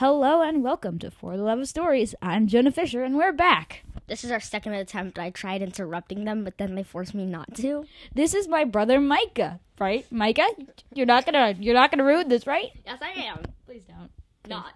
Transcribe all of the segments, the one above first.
Hello and welcome to For the Love of Stories. I'm Jonah Fisher and we're back. This is our second attempt. I tried interrupting them, but then they forced me not to. This is my brother Micah, right? Micah, you're not gonna you're not gonna ruin this, right? Yes, I am. Please don't. Not.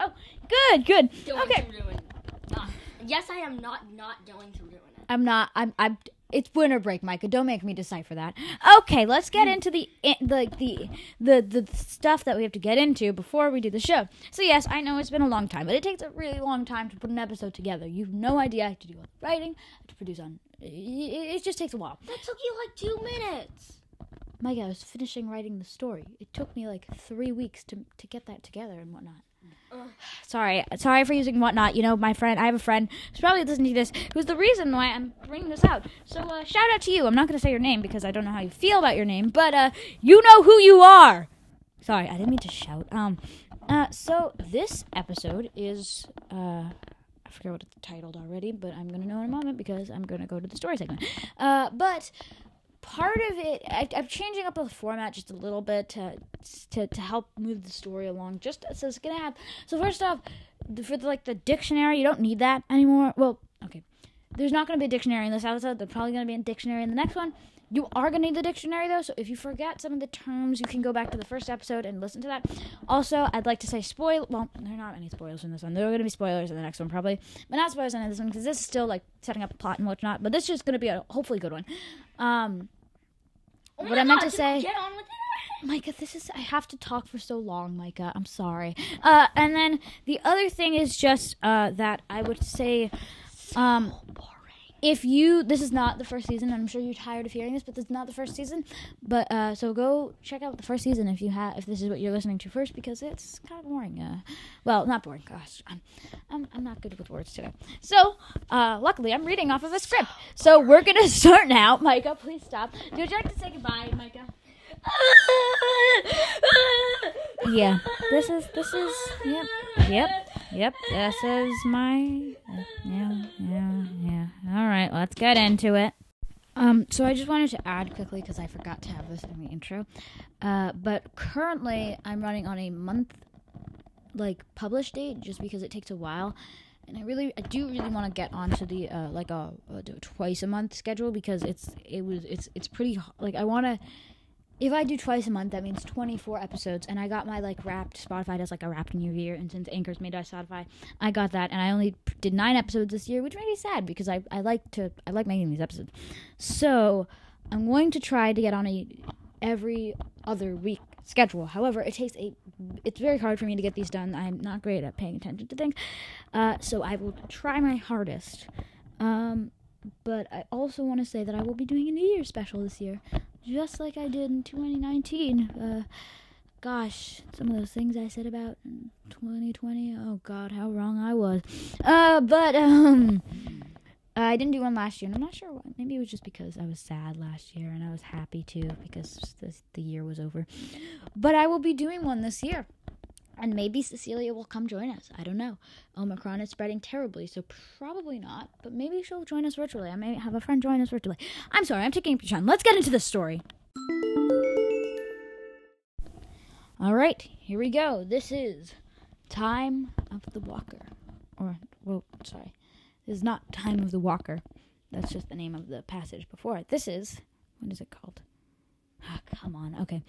Oh, good, good. Going Okay. to ruin. Not. Yes, I am not not going to ruin it. I'm not. I'm. I'm. It's winter break, Micah. Don't make me decipher that. Okay, let's get into the eh, the the the the stuff that we have to get into before we do the show. So yes, I know it's been a long time, but it takes a really long time to put an episode together. You've no idea how to do writing, to produce on. It, it just takes a while. That took you like two minutes. Micah, I was finishing writing the story. It took me like three weeks to to get that together and whatnot. Sorry, sorry for using whatnot. You know, my friend, I have a friend who's probably listening to this, who's the reason why I'm bringing this out. So, uh, shout out to you. I'm not going to say your name because I don't know how you feel about your name, but uh, you know who you are. Sorry, I didn't mean to shout. Um, uh, so this episode is uh. I forget what it's titled already, but I'm gonna know in a moment because I'm gonna go to the story segment. Uh, but part of it I, i'm changing up the format just a little bit to, to to help move the story along. Just so it's gonna have so first off for the, like the dictionary you don't need that anymore. Well okay. There's not gonna be a dictionary in this episode. There's probably gonna be a dictionary in the next one. You are gonna need the dictionary though so if you forget some of the terms you can go back to the first episode and listen to that. Also i'd like to say spoil well there are not any spoilers in this one. There are gonna be spoilers in the next one probably. But not spoilers in this one because this is still like setting up a plot and whatnot but this is gonna be a hopefully good one. Um Oh What I meant God, to say- Get on with it. Micah, this is I have to talk for so long, Micah. I'm sorry. Uh, and then the other thing is just uh, that I would say, um, if you this is not the first season, I'm sure you're tired of hearing this, but this is not the first season. But uh, so go check out the first season if you have if this is what you're listening to first because it's kind of boring. Uh, well, not boring. Gosh, I'm I'm, I'm not good with words today. So uh, luckily, I'm reading off of a script. So we're gonna start now. Micah, please stop. Would you like to say goodbye, Micah? Yeah, this is this is yep yep yep. This is my yeah yeah. All right, let's get into it. Um, so I just wanted to add quickly because I forgot to have this in the intro. Uh, but currently I'm running on a month like publish date just because it takes a while. And I really, I do really want to get onto the uh, like a, a twice a month schedule because it's it was it's it's pretty like I want to if I do twice a month, that means 24 episodes. And I got my like wrapped, Spotify does like a wrapped new year. And since Anchor's made by Spotify, I got that. And I only did nine episodes this year, which made me sad because I, I like to, I like making these episodes. So I'm going to try to get on a every other week schedule. However, it takes a, it's very hard for me to get these done. I'm not great at paying attention to things. Uh, so I will try my hardest. Um, but I also want to say that I will be doing a New Year's special this year just like I did in 2019. Uh, gosh, some of those things I said about 2020. Oh God, how wrong I was. Uh, but um, I didn't do one last year, and I'm not sure why. Maybe it was just because I was sad last year, and I was happy too because the the year was over. But I will be doing one this year. And maybe Cecilia will come join us. I don't know. Omicron is spreading terribly, so probably not. But maybe she'll join us virtually. I may have a friend join us virtually. I'm sorry, I'm taking a picture. Let's get into the story. All right, here we go. This is Time of the Walker. Or, well, sorry. This is not Time of the Walker. That's just the name of the passage before it. This is, what is it called? Ah, come on. Okay.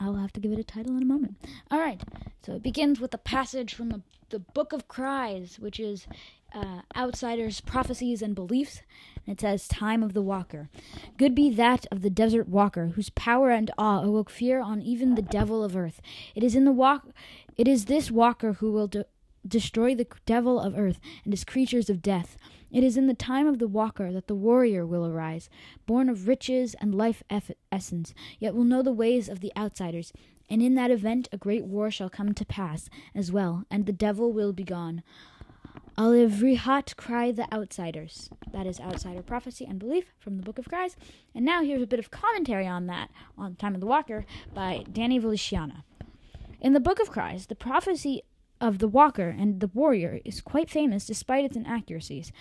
I'll have to give it a title in a moment. All right. So it begins with a passage from the, the Book of Cries, which is uh, Outsiders' Prophecies and Beliefs. And it says, Time of the Walker. Good be that of the desert walker, whose power and awe awoke fear on even the devil of earth. It is in the walk. It is this walker who will de- destroy the devil of earth and his creatures of death. It is in the time of the walker that the warrior will arise, born of riches and life essence, yet will know the ways of the outsiders. And in that event a great war shall come to pass as well, and the devil will be gone. Alivrihat cry the outsiders. That is outsider prophecy and belief from the Book of Cries. And now here's a bit of commentary on that, on Time of the Walker, by Danny Feliciana. In the Book of Cries, the prophecy of the Walker and the Warrior is quite famous despite its inaccuracies.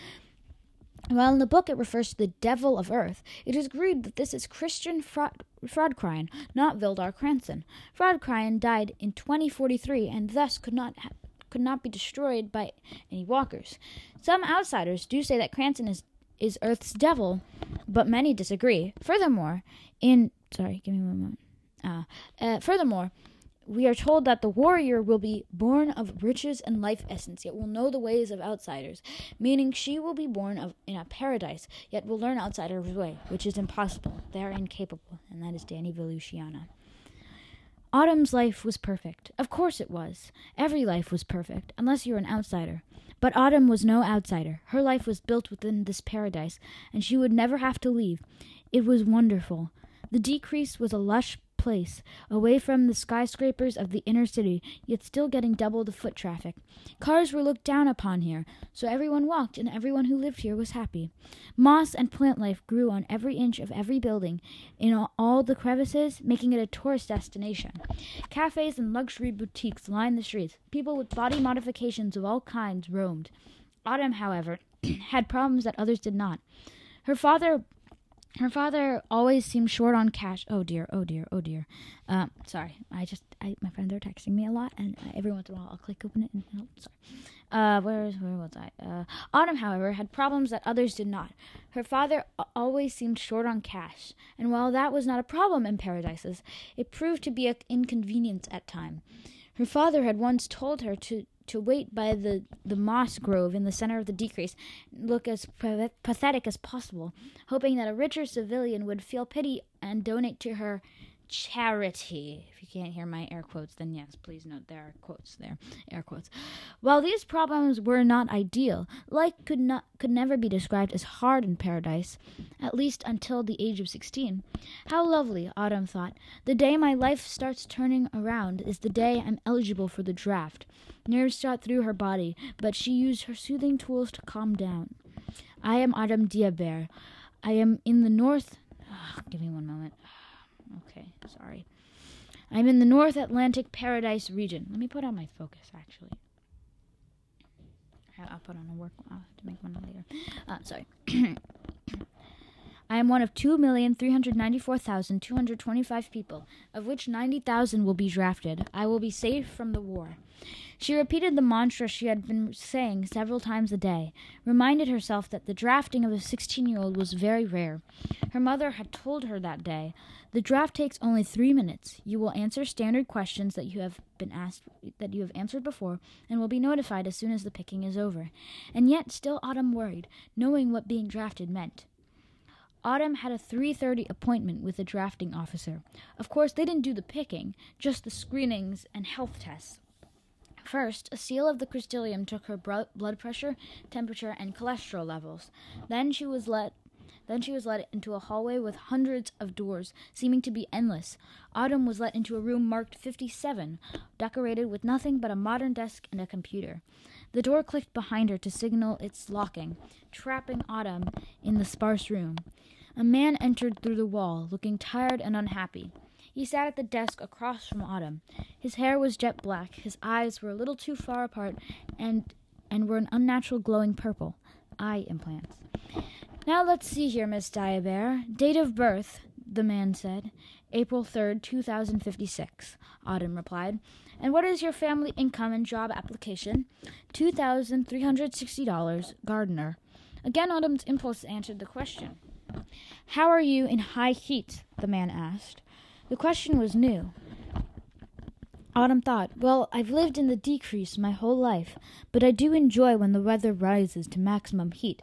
While in the book it refers to the devil of earth, it is agreed that this is Christian Fraud- not Vildar Cranston. Fraudcrine died in 2043 and thus could not ha- could not be destroyed by any walkers. Some outsiders do say that Cranston is, is Earth's devil, but many disagree. Furthermore, in sorry, give me one moment. Uh, uh, furthermore, we are told that the warrior will be born of riches and life essence, yet will know the ways of outsiders, meaning she will be born of in a paradise, yet will learn outsiders' way, which is impossible. They are incapable, and that is Danny Veluciana. Autumn's life was perfect. Of course it was. Every life was perfect, unless you're an outsider. But Autumn was no outsider. Her life was built within this paradise, and she would never have to leave. It was wonderful. The decrease was a lush place, away from the skyscrapers of the inner city, yet still getting double the foot traffic. Cars were looked down upon here, so everyone walked, and everyone who lived here was happy. Moss and plant life grew on every inch of every building, in all the crevices, making it a tourist destination. Cafes and luxury boutiques lined the streets. People with body modifications of all kinds roamed. Autumn, however, had problems that others did not. Her father her father always seemed short on cash. Oh dear, oh dear, oh dear. Um, sorry, I just I, my friends are texting me a lot, and every once in a while I'll click open it. And oh, sorry. Uh, where is where was I? Uh, Autumn, however, had problems that others did not. Her father always seemed short on cash, and while that was not a problem in paradises, it proved to be an inconvenience at time. Her father had once told her to to wait by the, the moss grove in the center of the decrease look as pathetic as possible, hoping that a richer civilian would feel pity and donate to her charity. If you can't hear my air quotes, then yes, please note there are quotes there, air quotes. While these problems were not ideal, life could not could never be described as hard in paradise, at least until the age of sixteen. How lovely, Autumn thought. The day my life starts turning around is the day I'm eligible for the draft. Nerves shot through her body, but she used her soothing tools to calm down. I am Autumn Diabert. I am in the north. Oh, give me one moment. Okay, sorry. I'm in the North Atlantic Paradise region. Let me put on my focus, actually. I'll put on a work. I'll have to make one later. Uh, sorry. I am one of 2,394,225 people, of which 90,000 will be drafted. I will be safe from the war. She repeated the mantra she had been saying several times a day, reminded herself that the drafting of a 16 year old was very rare. Her mother had told her that day the draft takes only three minutes. You will answer standard questions that you have been asked that you have answered before, and will be notified as soon as the picking is over. And yet still Autumn worried, knowing what being drafted meant. Autumn had a 3:30 appointment with a drafting officer. Of course, they didn't do the picking, just the screenings and health tests. First, a seal of the crystalium took her blood pressure, temperature, and cholesterol levels. Then she was let then she was led into a hallway with hundreds of doors, seeming to be endless. Autumn was let into a room marked 57, decorated with nothing but a modern desk and a computer. The door clicked behind her to signal its locking, trapping Autumn in the sparse room. A man entered through the wall, looking tired and unhappy. He sat at the desk across from Autumn. His hair was jet black, his eyes were a little too far apart, and and were an unnatural glowing purple. Eye implants. Now let's see here, Miss Diabert. Date of birth, the man said. April 3rd, 2056, Autumn replied. And what is your family income and job application? $2,360, gardener. Again, Autumn's impulse answered the question. How are you in high heat? the man asked. The question was new. Autumn thought, Well, I've lived in the decrease my whole life, but I do enjoy when the weather rises to maximum heat.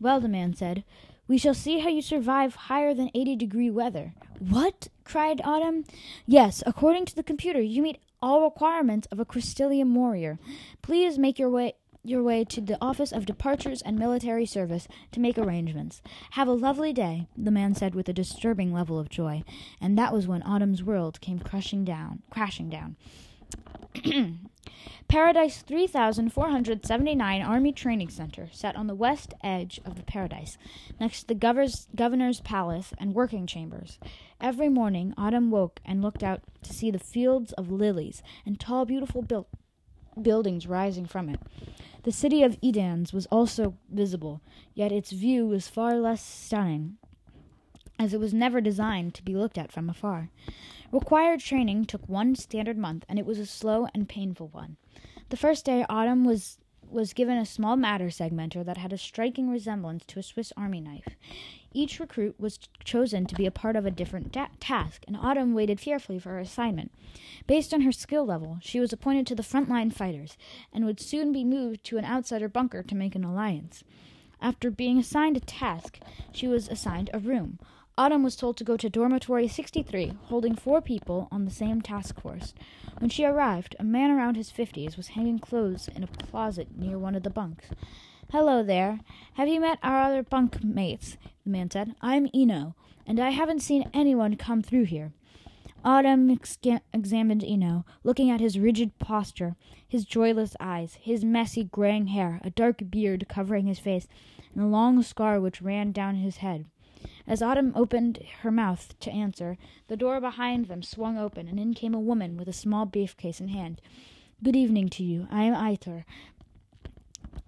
Well, the man said, We shall see how you survive higher than 80 degree weather. What? cried Autumn. Yes, according to the computer, you meet all requirements of a Crystalium warrior. Please make your way your way to the Office of Departures and Military Service to make arrangements. Have a lovely day, the man said with a disturbing level of joy, and that was when Autumn's world came crushing down, crashing down. Paradise 3479 Army Training Center sat on the west edge of the paradise, next to the governor's, governor's palace and working chambers. Every morning, Autumn woke and looked out to see the fields of lilies and tall, beautiful built buildings rising from it. The city of Edens was also visible, yet its view was far less stunning, as it was never designed to be looked at from afar. Required training took one standard month, and it was a slow and painful one. The first day, Autumn was was given a small matter segmenter that had a striking resemblance to a Swiss Army knife. Each recruit was chosen to be a part of a different da- task, and Autumn waited fearfully for her assignment. Based on her skill level, she was appointed to the frontline fighters and would soon be moved to an outsider bunker to make an alliance. After being assigned a task, she was assigned a room. Autumn was told to go to dormitory 63, holding four people on the same task force. When she arrived, a man around his fifties was hanging clothes in a closet near one of the bunks. Hello there. Have you met our other bunk mates? The man said. I'm Eno, and I haven't seen anyone come through here. Autumn examined Eno, looking at his rigid posture, his joyless eyes, his messy graying hair, a dark beard covering his face, and a long scar which ran down his head. As Autumn opened her mouth to answer, the door behind them swung open, and in came a woman with a small briefcase in hand. Good evening to you. I am Aitor.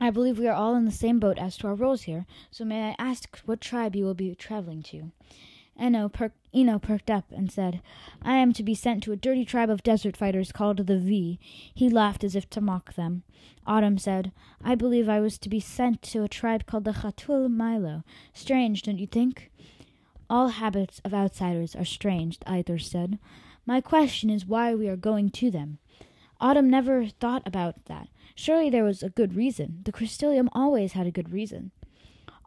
I believe we are all in the same boat as to our roles here, so may I ask what tribe you will be traveling to? Eno, per- Eno perked up and said, I am to be sent to a dirty tribe of desert fighters called the V. He laughed as if to mock them. Autumn said, I believe I was to be sent to a tribe called the Khatul Milo. Strange, don't you think? All habits of outsiders are strange, Aitor said. My question is why we are going to them. Autumn never thought about that. Surely there was a good reason. The Crystalium always had a good reason.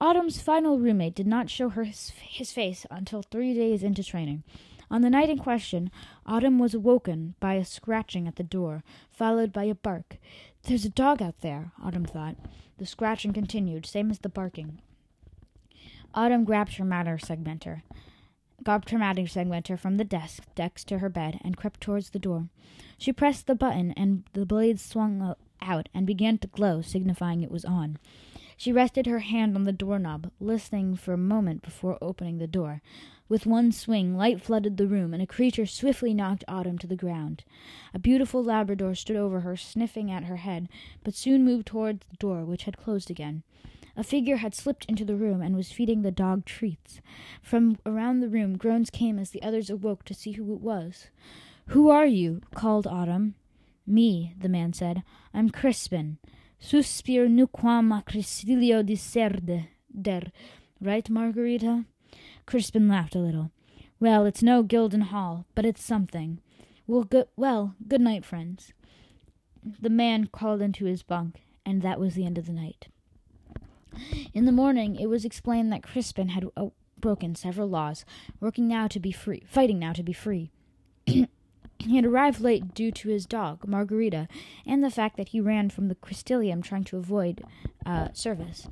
Autumn's final roommate did not show her his, his face until three days into training. On the night in question, Autumn was awoken by a scratching at the door, followed by a bark. There's a dog out there, Autumn thought. The scratching continued, same as the barking. Autumn grabbed her matter segmenter, grabbed her matter segmenter from the desk next to her bed, and crept towards the door. She pressed the button, and the blade swung out and began to glow, signifying it was on. She rested her hand on the doorknob, listening for a moment before opening the door. With one swing, light flooded the room, and a creature swiftly knocked Autumn to the ground. A beautiful Labrador stood over her, sniffing at her head, but soon moved toward the door, which had closed again. A figure had slipped into the room and was feeding the dog treats. From around the room, groans came as the others awoke to see who it was. Who are you? called Autumn. Me, the man said. I'm Crispin. Suspir nuquam acristilio diserde der. Right, Margarita? Crispin laughed a little. Well, it's no Gilden Hall, but it's something. Well, good, well, good night, friends. The man crawled into his bunk, and that was the end of the night. In the morning, it was explained that Crispin had uh, broken several laws, working now to be free, fighting now to be free. he had arrived late due to his dog, Margarita, and the fact that he ran from the Crystalium trying to avoid uh, service.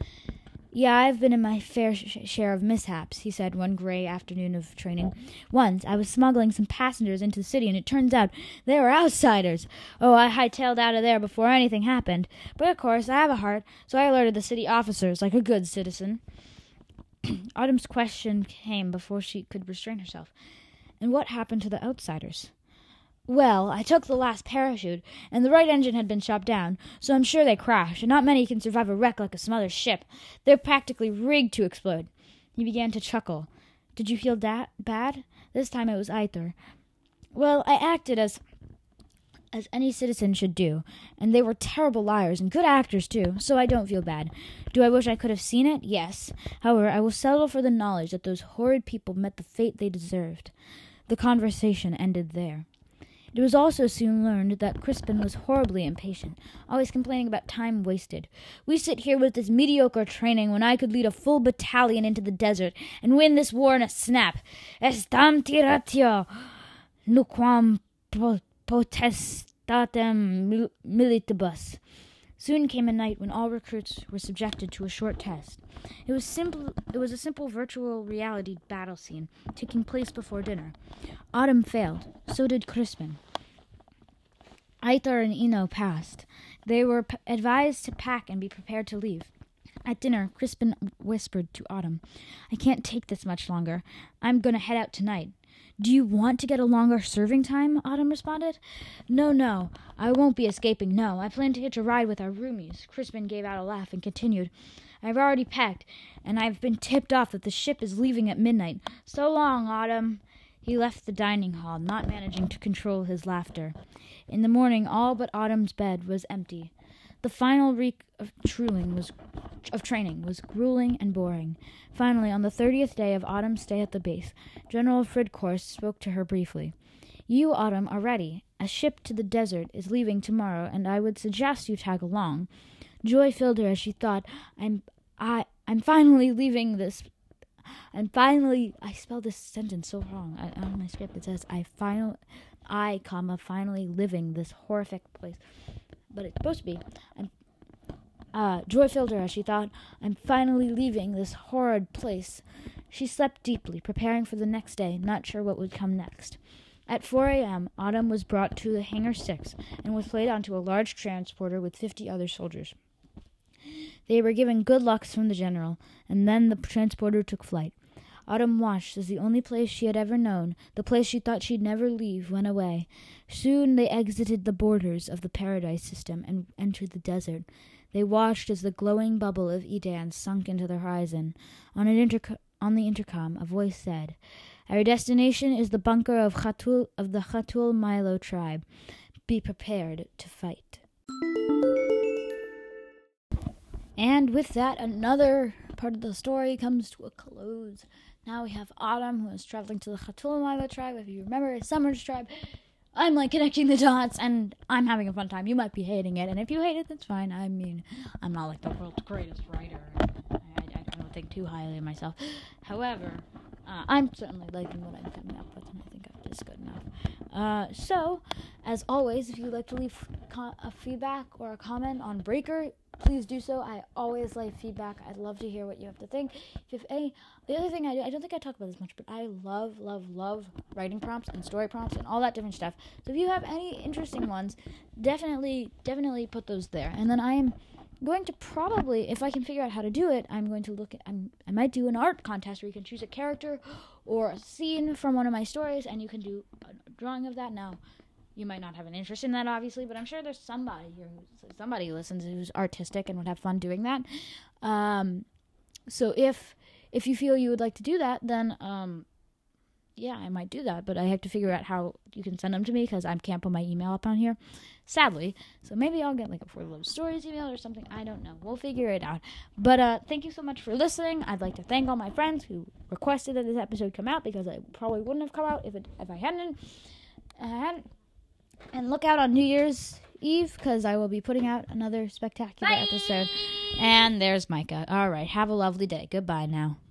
Yeah, I've been in my fair sh- share of mishaps, he said one gray afternoon of training. Once I was smuggling some passengers into the city, and it turns out they were outsiders. Oh, I hightailed out of there before anything happened. But of course, I have a heart, so I alerted the city officers like a good citizen. Autumn's question came before she could restrain herself. And what happened to the outsiders? Well, I took the last parachute, and the right engine had been shot down, so I'm sure they crashed, and not many can survive a wreck like a smothered ship. They're practically rigged to explode. He began to chuckle. Did you feel that bad? This time it was Aitor. Well, I acted as as any citizen should do, and they were terrible liars and good actors too, so I don't feel bad. Do I wish I could have seen it? Yes. However, I will settle for the knowledge that those horrid people met the fate they deserved. The conversation ended there. It was also soon learned that Crispin was horribly impatient, always complaining about time wasted. We sit here with this mediocre training when I could lead a full battalion into the desert and win this war in a snap. Estam tiratio nuquam potestatem militibus. Soon came a night when all recruits were subjected to a short test. It was simple it was a simple virtual reality battle scene taking place before dinner. Autumn failed, so did Crispin. Aitor and Eno passed. They were p- advised to pack and be prepared to leave. At dinner, Crispin whispered to Autumn, I can't take this much longer. I'm going to head out tonight. Do you want to get a longer serving time? Autumn responded. No, no, I won't be escaping, no. I plan to hitch a ride with our roomies. Crispin gave out a laugh and continued. I've already packed, and I've been tipped off that the ship is leaving at midnight. So long, Autumn. He left the dining hall, not managing to control his laughter. In the morning, all but Autumn's bed was empty. The final week of was of training was grueling and boring. Finally, on the thirtieth day of Autumn's stay at the base, General Fridcourse spoke to her briefly. You, Autumn, are ready. A ship to the desert is leaving tomorrow, and I would suggest you tag along. Joy filled her as she thought, I'm I I'm finally leaving this I'm finally I spelled this sentence so wrong. I, on my script it says I final I comma finally living this horrific place but it's supposed to be. I'm, uh, joy filled her as she thought, I'm finally leaving this horrid place. She slept deeply, preparing for the next day, not sure what would come next. At 4 a.m., Autumn was brought to the Hangar 6 and was laid onto a large transporter with 50 other soldiers. They were given good lucks from the general, and then the transporter took flight. Autumn watched as the only place she had ever known, the place she thought she'd never leave, went away. Soon they exited the borders of the paradise system and entered the desert. They watched as the glowing bubble of Edan sunk into the horizon. On, an interco- on the intercom, a voice said, "Our destination is the bunker of Khatul of the Khatul Milo tribe. Be prepared to fight." And with that, another part of the story comes to a close. Now we have Autumn, who is traveling to the Khatulamayla tribe. If you remember, Summer's tribe. I'm like connecting the dots, and I'm having a fun time. You might be hating it, and if you hate it, that's fine. I mean, I'm not like the world's greatest writer. I, I, don't think too highly of myself. However, uh, I'm certainly liking what I'm coming up with, and I think it's good enough. Uh, so, as always, if you'd like to leave co- a feedback or a comment on Breaker, please do so. I always like feedback. I'd love to hear what you have to think. If you have any, the other thing I do, I don't think I talk about this much, but I love, love, love writing prompts and story prompts and all that different stuff. So if you have any interesting ones, definitely, definitely put those there. And then I am going to probably, if I can figure out how to do it, I'm going to look at, I'm, I might do an art contest where you can choose a character or a scene from one of my stories and you can do a drawing of that. Now, you might not have an interest in that, obviously, but I'm sure there's somebody here, who, somebody listens who's artistic and would have fun doing that. Um, so if if you feel you would like to do that, then um, yeah, I might do that, but I have to figure out how you can send them to me because I can't put my email up on here, sadly. So maybe I'll get like a For Love Stories email or something. I don't know. We'll figure it out. But uh, thank you so much for listening. I'd like to thank all my friends who requested that this episode come out because it probably wouldn't have come out if it if I hadn't. I hadn't and look out on New Year's Eve because I will be putting out another spectacular Bye. episode. And there's Micah. All right. Have a lovely day. Goodbye now.